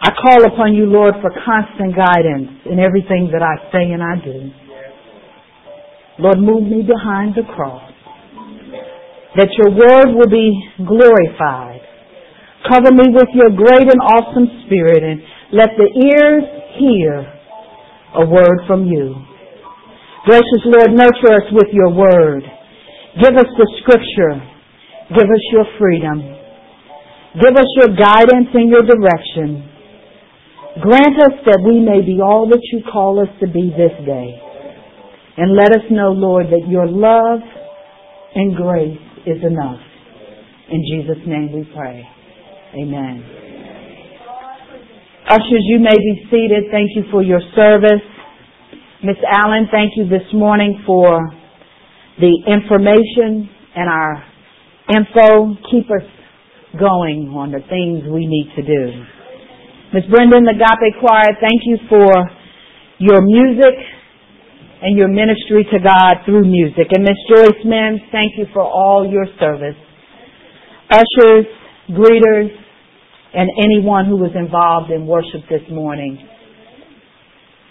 I call upon you, Lord, for constant guidance in everything that I say and I do. Lord, move me behind the cross. That your word will be glorified. Cover me with your great and awesome spirit and let the ears hear a word from you. Gracious Lord, nurture us with your word. Give us the scripture. Give us your freedom. Give us your guidance and your direction. Grant us that we may be all that you call us to be this day. And let us know, Lord, that your love and grace is enough. In Jesus' name we pray. Amen. Ushers, you may be seated. Thank you for your service. Miss Allen, thank you this morning for the information and our info. Keep us going on the things we need to do. Miss Brendan, the Agape Choir, thank you for your music and your ministry to God through music. And Miss Joyce Mims, thank you for all your service. Ushers, greeters, and anyone who was involved in worship this morning.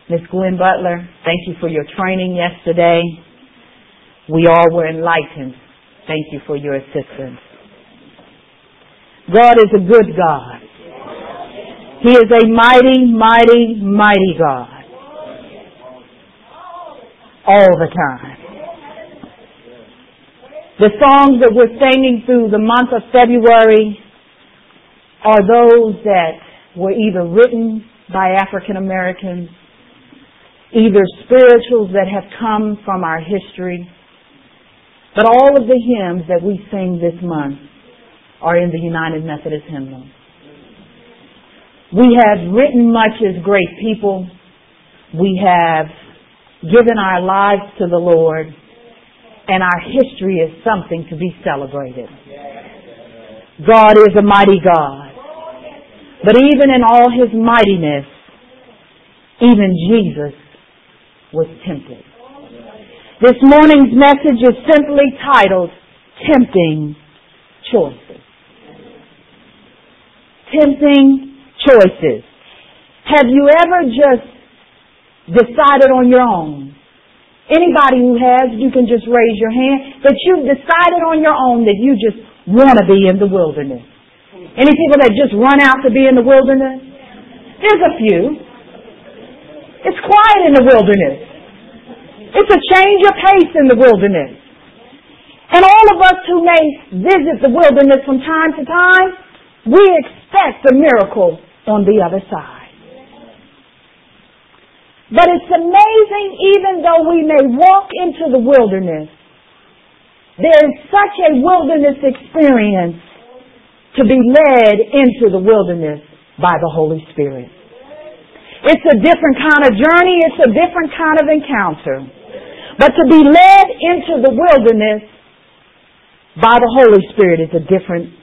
Miss Gwen Butler, thank you for your training yesterday. We all were enlightened. Thank you for your assistance. God is a good God. He is a mighty, mighty, mighty God. All the time. The songs that we're singing through the month of February are those that were either written by African Americans either spirituals that have come from our history, but all of the hymns that we sing this month are in the United Methodist Hymnal. We have written much as great people. We have given our lives to the Lord, and our history is something to be celebrated. God is a mighty God. But even in all his mightiness, even Jesus was tempted. This morning's message is simply titled Tempting Choices. Tempting Choices. Have you ever just decided on your own? Anybody who has, you can just raise your hand, that you've decided on your own that you just want to be in the wilderness. Any people that just run out to be in the wilderness? There's a few. It's quiet in the wilderness. It's a change of pace in the wilderness. And all of us who may visit the wilderness from time to time, we expect a miracle on the other side. But it's amazing even though we may walk into the wilderness, there is such a wilderness experience to be led into the wilderness by the Holy Spirit. It's a different kind of journey. It's a different kind of encounter. But to be led into the wilderness by the Holy Spirit is a different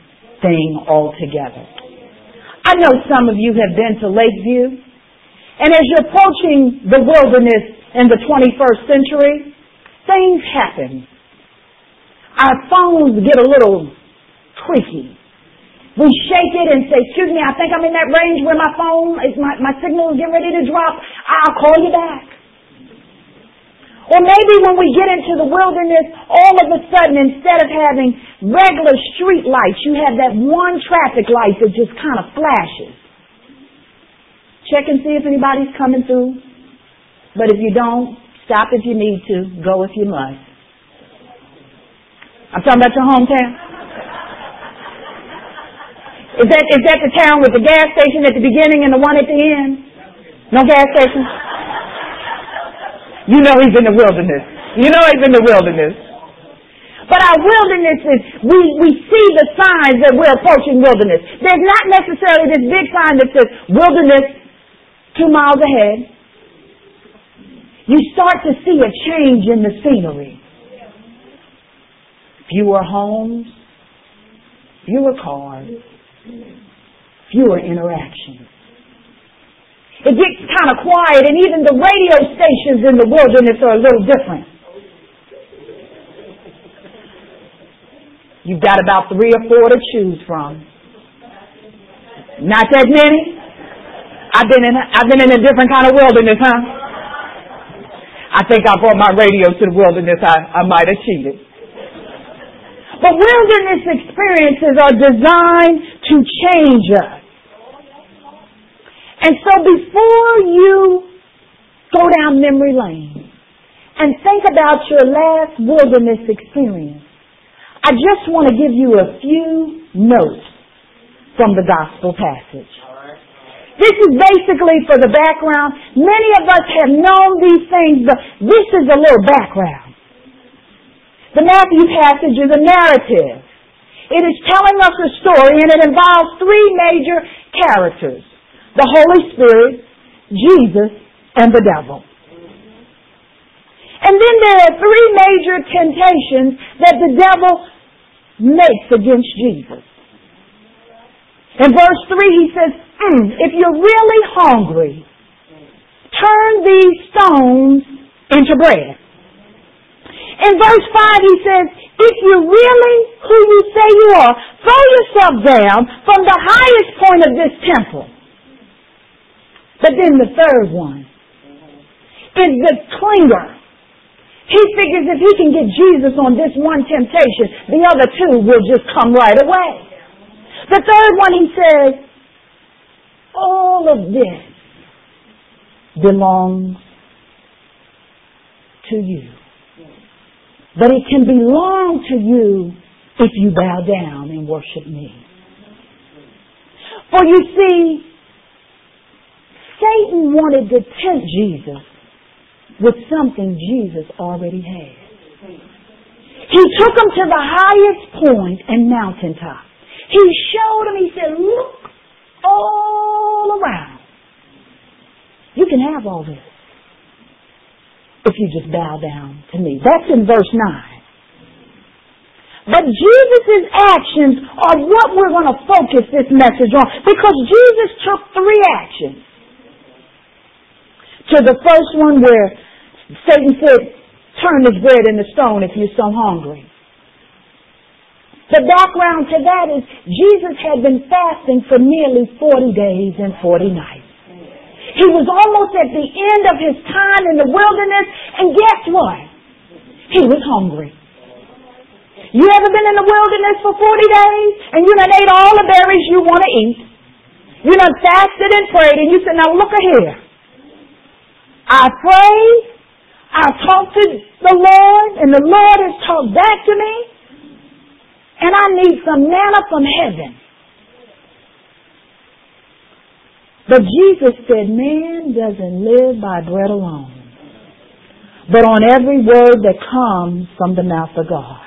thing altogether. I know some of you have been to Lakeview, and as you're approaching the wilderness in the 21st century, things happen. Our phones get a little creaky. We shake it and say, excuse me, I think I'm in that range where my phone is, my, my signal is getting ready to drop. I'll call you back. Or maybe when we get into the wilderness, all of a sudden, instead of having regular street lights, you have that one traffic light that just kind of flashes. Check and see if anybody's coming through. But if you don't, stop if you need to, go if you must. I'm talking about your hometown. Is that, is that the town with the gas station at the beginning and the one at the end? No gas station? You know he's in the wilderness. You know he's in the wilderness. But our wilderness is, we, we see the signs that we're approaching wilderness. There's not necessarily this big sign that says wilderness two miles ahead. You start to see a change in the scenery. Fewer homes, fewer cars, fewer interactions. It gets kind of quiet and even the radio stations in the wilderness are a little different. You've got about three or four to choose from. Not that many? I've been in, I've been in a different kind of wilderness, huh? I think I brought my radio to the wilderness. I, I might have cheated. But wilderness experiences are designed to change us. And so before you go down memory lane and think about your last wilderness experience, I just want to give you a few notes from the gospel passage. This is basically for the background. Many of us have known these things, but this is a little background. The Matthew passage is a narrative. It is telling us a story and it involves three major characters. The Holy Spirit, Jesus, and the devil. And then there are three major temptations that the devil makes against Jesus. In verse 3 he says, mm, if you're really hungry, turn these stones into bread. In verse 5 he says, if you're really who you say you are, throw yourself down from the highest point of this temple. But then the third one is the clinger. He figures if he can get Jesus on this one temptation, the other two will just come right away. The third one, he says, all of this belongs to you. But it can belong to you if you bow down and worship me. For you see, Satan wanted to tempt Jesus with something Jesus already had. He took him to the highest point and mountaintop. He showed him, he said, look all around. You can have all this if you just bow down to me. That's in verse 9. But Jesus' actions are what we're going to focus this message on because Jesus took three actions. To the first one where Satan said, turn this bread into stone if you're so hungry. The background to that is Jesus had been fasting for nearly 40 days and 40 nights. He was almost at the end of his time in the wilderness, and guess what? He was hungry. You ever been in the wilderness for 40 days and you done ate all the berries you want to eat? You done fasted and prayed and you said, now look here. I prayed, I talked to the Lord, and the Lord has talked back to me and I need some manna from heaven. But Jesus said, man doesn't live by bread alone, but on every word that comes from the mouth of God.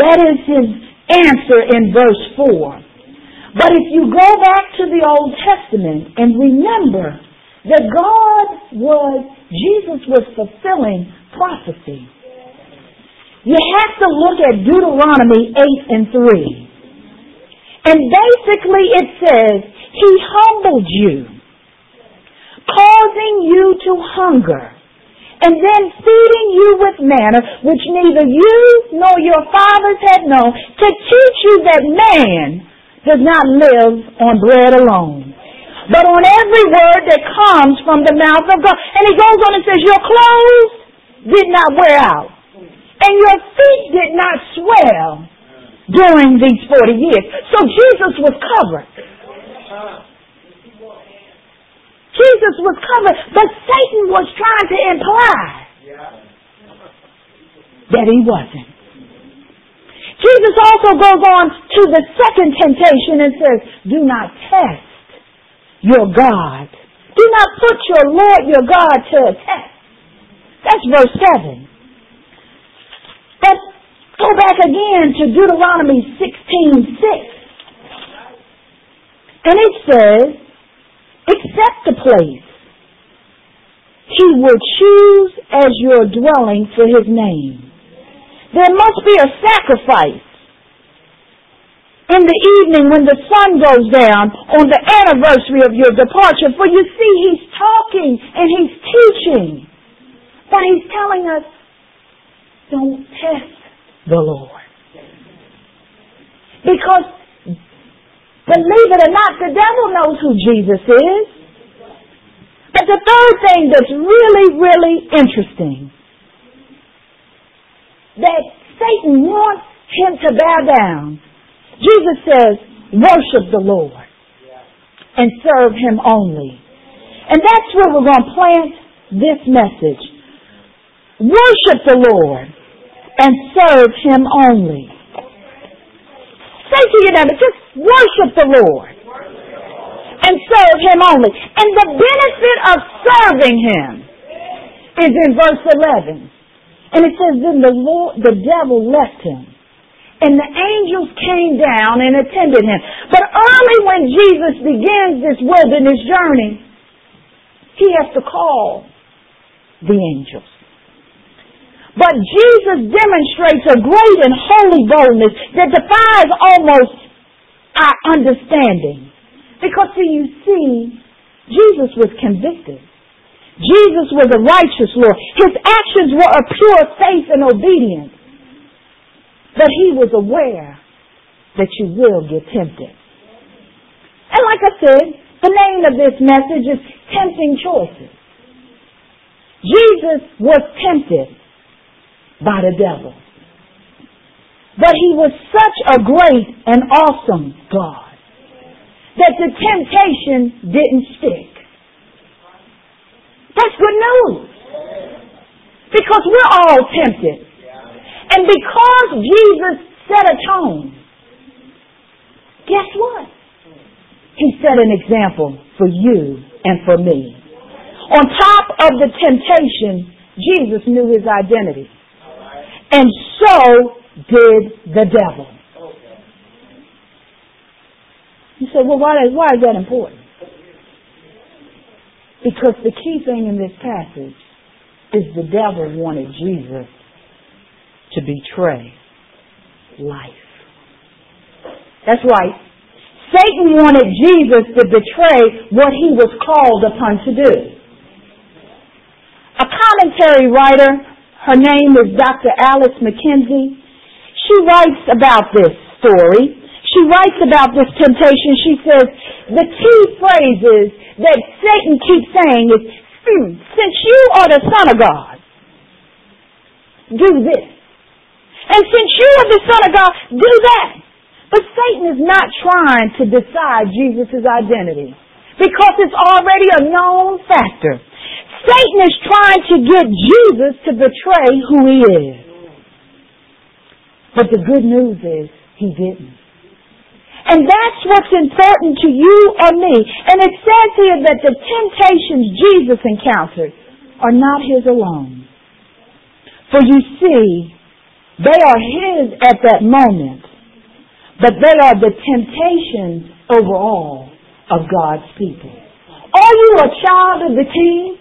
That is his answer in verse 4. But if you go back to the Old Testament and remember that God was, Jesus was fulfilling prophecy. You have to look at Deuteronomy 8 and 3. And basically it says, He humbled you, causing you to hunger, and then feeding you with manna, which neither you nor your fathers had known, to teach you that man does not live on bread alone, but on every word that comes from the mouth of God. And he goes on and says, Your clothes did not wear out and your feet did not swell during these 40 years. So Jesus was covered. Jesus was covered, but Satan was trying to imply that he wasn't. Jesus also goes on to the second temptation and says, do not test your God. Do not put your Lord, your God to a test. That's verse 7. But go back again to Deuteronomy 16, 6. And it says, accept the place he will choose as your dwelling for his name. There must be a sacrifice in the evening when the sun goes down on the anniversary of your departure. For you see, he's talking and he's teaching. But he's telling us don't test the Lord. Because, believe it or not, the devil knows who Jesus is. But the third thing that's really, really interesting, that Satan wants him to bow down. Jesus says, worship the Lord and serve him only. And that's where we're going to plant this message. Worship the Lord and serve him only. Say to your neighbor, just worship the Lord and serve him only. And the benefit of serving him is in verse 11. And it says, then the Lord, the devil left him. And the angels came down and attended him. But early when Jesus begins this wilderness journey, he has to call the angels. But Jesus demonstrates a great and holy boldness that defies almost our understanding. Because see, you see, Jesus was convicted. Jesus was a righteous Lord. His actions were of pure faith and obedience. But he was aware that you will get tempted. And like I said, the name of this message is Tempting Choices. Jesus was tempted by the devil. But he was such a great and awesome God that the temptation didn't stick. That's good news. Because we're all tempted. And because Jesus set a tone, guess what? He set an example for you and for me. On top of the temptation, Jesus knew his identity. And so did the devil. You say, well, why, why is that important? Because the key thing in this passage is the devil wanted Jesus to betray life. That's right. Satan wanted Jesus to betray what he was called upon to do. A commentary writer, her name is Dr. Alyce McKenzie, she writes about this story she writes about this temptation. She says, the key phrases that Satan keeps saying is, hmm, since you are the Son of God, do this. And since you are the Son of God, do that. But Satan is not trying to decide Jesus' identity because it's already a known factor. Satan is trying to get Jesus to betray who he is. But the good news is he didn't. And that's what's important to you or me. And it says here that the temptations Jesus encountered are not his alone. For you see, they are his at that moment, but they are the temptations overall of God's people. Are you a child of the King?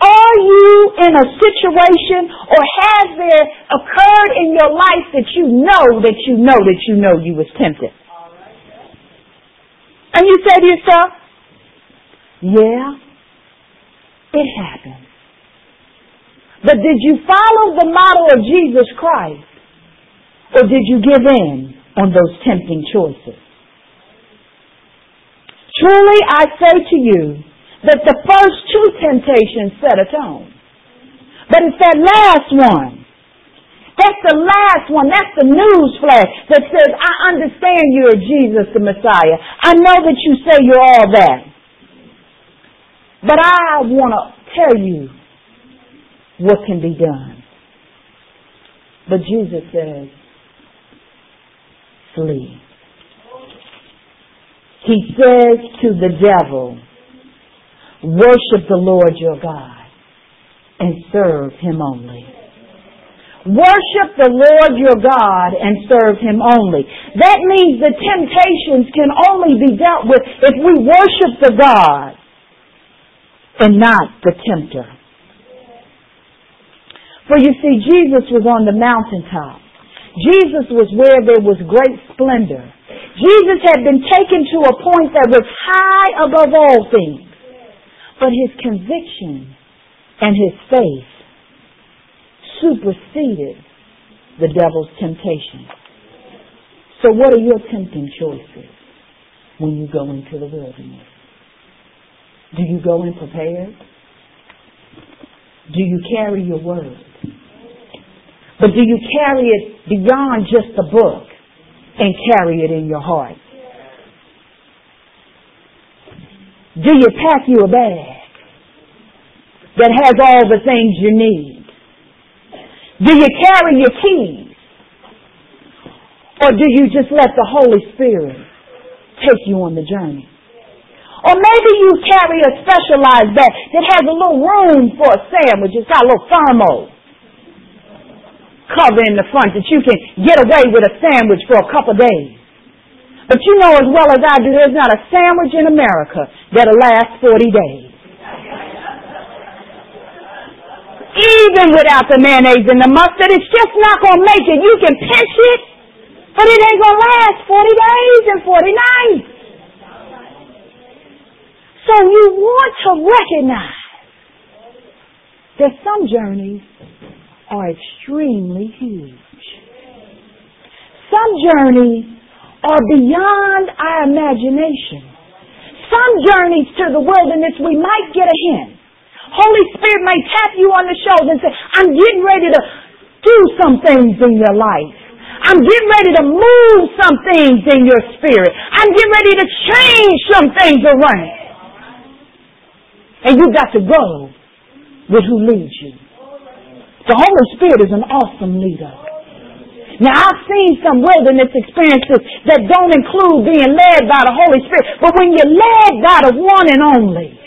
Are you in a situation or has there occurred in your life that you know that you know that you know you was tempted? And you say to yourself, yeah, it happened. But did you follow the model of Jesus Christ? Or did you give in on those tempting choices? Truly I say to you, that the first two temptations set a tone. But it's that last one. That's the last one. That's the news flash that says, I understand you're Jesus the Messiah. I know that you say you're all that. But I want to tell you what can be done. But Jesus says, flee. He says to the devil, Worship the Lord your God and serve him only. Worship the Lord your God and serve him only. That means the temptations can only be dealt with if we worship the God and not the tempter. For you see, Jesus was on the mountaintop. Jesus was where there was great splendor. Jesus had been taken to a point that was high above all things. But his conviction and his faith superseded the devil's temptation. So what are your tempting choices when you go into the wilderness? Do you go in prepared? Do you carry your word? But do you carry it beyond just the book and carry it in your heart? Do you pack you a bag that has all the things you need? Do you carry your keys? Or do you just let the Holy Spirit take you on the journey? Or maybe you carry a specialized bag that has a little room for a sandwich. It's got a little thermal cover in the front that you can get away with a sandwich for a couple days. But you know as well as I do, there's not a sandwich in America that'll last 40 days. Even without the mayonnaise and the mustard, it's just not going to make it. You can pinch it, but it ain't going to last 40 days and 40 nights. So you want to recognize that some journeys are extremely huge. Some journeys are beyond our imagination. Some journeys to the wilderness we might get a hint. Holy Spirit may tap you on the shoulder and say, I'm getting ready to do some things in your life. I'm getting ready to move some things in your spirit. I'm getting ready to change some things around. And you got to go with who leads you. The Holy Spirit is an awesome leader. Now I've seen some wilderness experiences that don't include being led by the Holy Spirit, but when you're led by the one and only,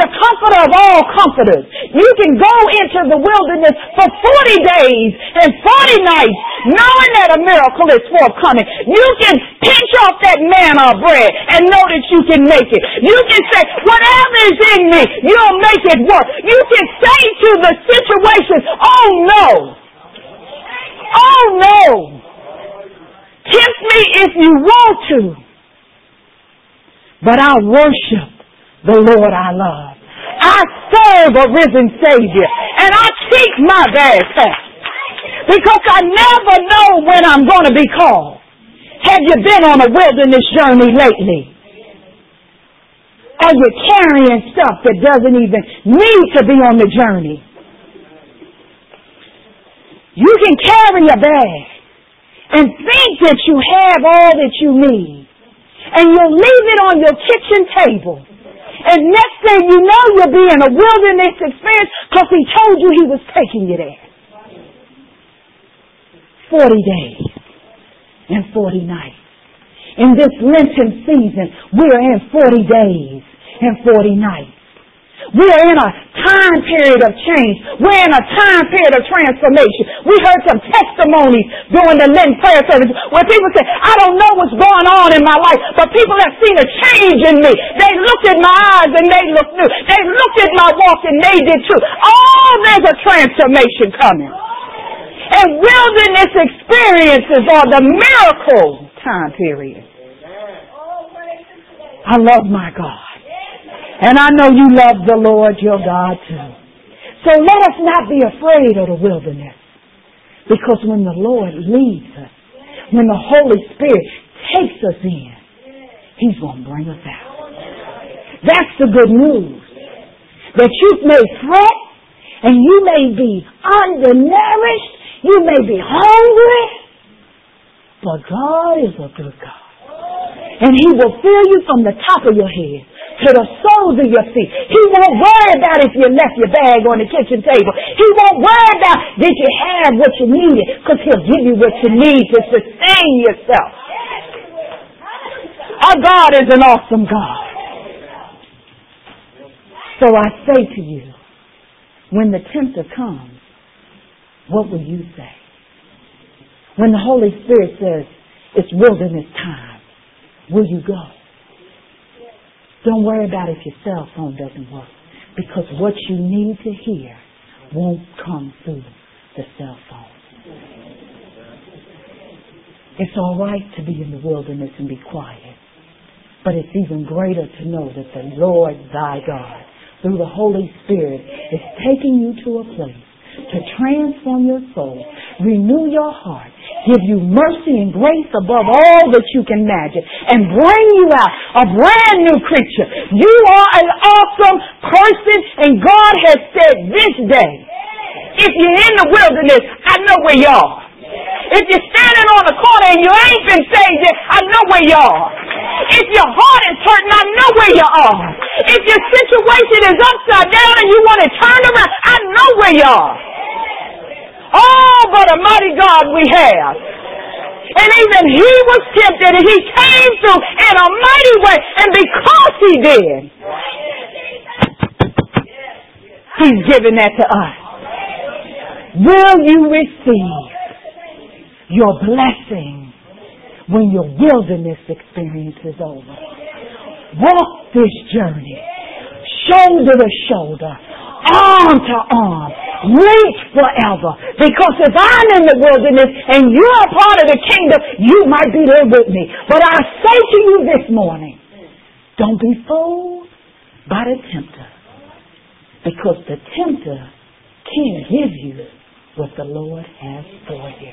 the comforter of all comforters. You can go into the wilderness for 40 days and 40 nights knowing that a miracle is forthcoming. You can pinch off that manna bread and know that you can make it. You can say, whatever is in me, you'll make it work. You can say to the situation, oh no. Oh no. Tempt me if you want to. But I'll worship the Lord I love. I serve a risen Savior, and I keep my bad past. Because I never know when I'm going to be called. Have you been on a wilderness journey lately? Are you carrying stuff that doesn't even need to be on the journey? You can carry a bag and think that you have all that you need. And you'll leave it on your kitchen table. And next thing you know, you'll be in a wilderness experience because he told you he was taking you there. 40 days and 40 nights. In this Lenten season, we're in 40 days and 40 nights. We're in a time period of change. We're in a time period of transformation. We heard some testimonies during the Lenten prayer service where people said, I don't know what's going on in my life, but people have seen a change in me. They looked at my eyes and they looked new. They looked at my walk and they did too. Oh, there's a transformation coming. And wilderness experiences are the miracle time period. I love my God. And I know you love the Lord your God too. So let us not be afraid of the wilderness. Because when the Lord leads us, when the Holy Spirit takes us in, He's going to bring us out. That's the good news. That you may fret and you may be undernourished, you may be hungry, but God is a good God. And He will fill you from the top of your head to the soles of your feet. He won't worry about if you left your bag on the kitchen table. He won't worry about did you have what you needed because he'll give you what you need to sustain yourself. Our God is an awesome God. So I say to you, when the tempter comes, what will you say? When the Holy Spirit says, it's wilderness time, will you go? Don't worry about if your cell phone doesn't work because what you need to hear won't come through the cell phone. It's all right to be in the wilderness and be quiet, but it's even greater to know that the Lord thy God, through the Holy Spirit, is taking you to a place to transform your soul, renew your heart, give you mercy and grace above all that you can imagine and bring you out a brand new creature. You are an awesome person and God has said this day, if you're in the wilderness, I know where you are. If you're standing on the corner and you ain't been saved yet, I know where you are. If your heart is hurting, I know where you are. If your situation is upside down and you want to turn around, I know where you are. Oh, but a mighty God we have. And even he was tempted and he came through in a mighty way. And because he did, he's given that to us. Will you receive your blessing when your wilderness experience is over? Walk this journey shoulder to shoulder arm to arm. Reach forever. Because if I'm in the wilderness and you're a part of the kingdom, you might be there with me. But I say to you this morning, don't be fooled by the tempter. Because the tempter can't give you what the Lord has for you.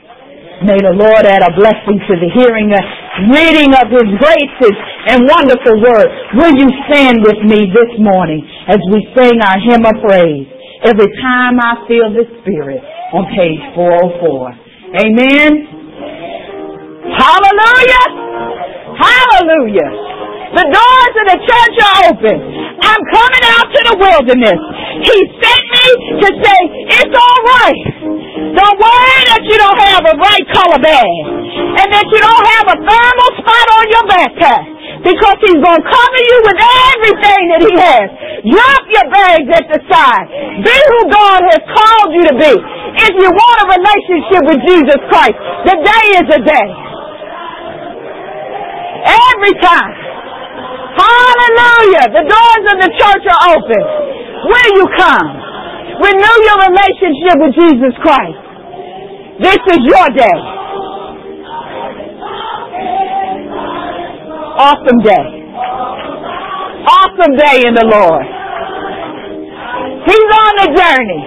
May the Lord add a blessing to the hearing and reading of His gracious and wonderful word. Will you stand with me this morning as we sing our hymn of praise? Every time I feel the Spirit on page 404. Amen. Hallelujah. Hallelujah. The doors of the church are open. I'm coming out to the wilderness. He sent me to say, it's all right. Don't worry that you don't have a right color bag and that you don't have a thermal spot on your backpack because he's going to cover you with everything that he has. Drop your bags at the side. Be who God has called you to be. If you want a relationship with Jesus Christ, the day is a day. Every time. Hallelujah. The doors of the church are open. Will you come? Renew your relationship with Jesus Christ. This is your day. Awesome day. Awesome day in the Lord. He's on the journey.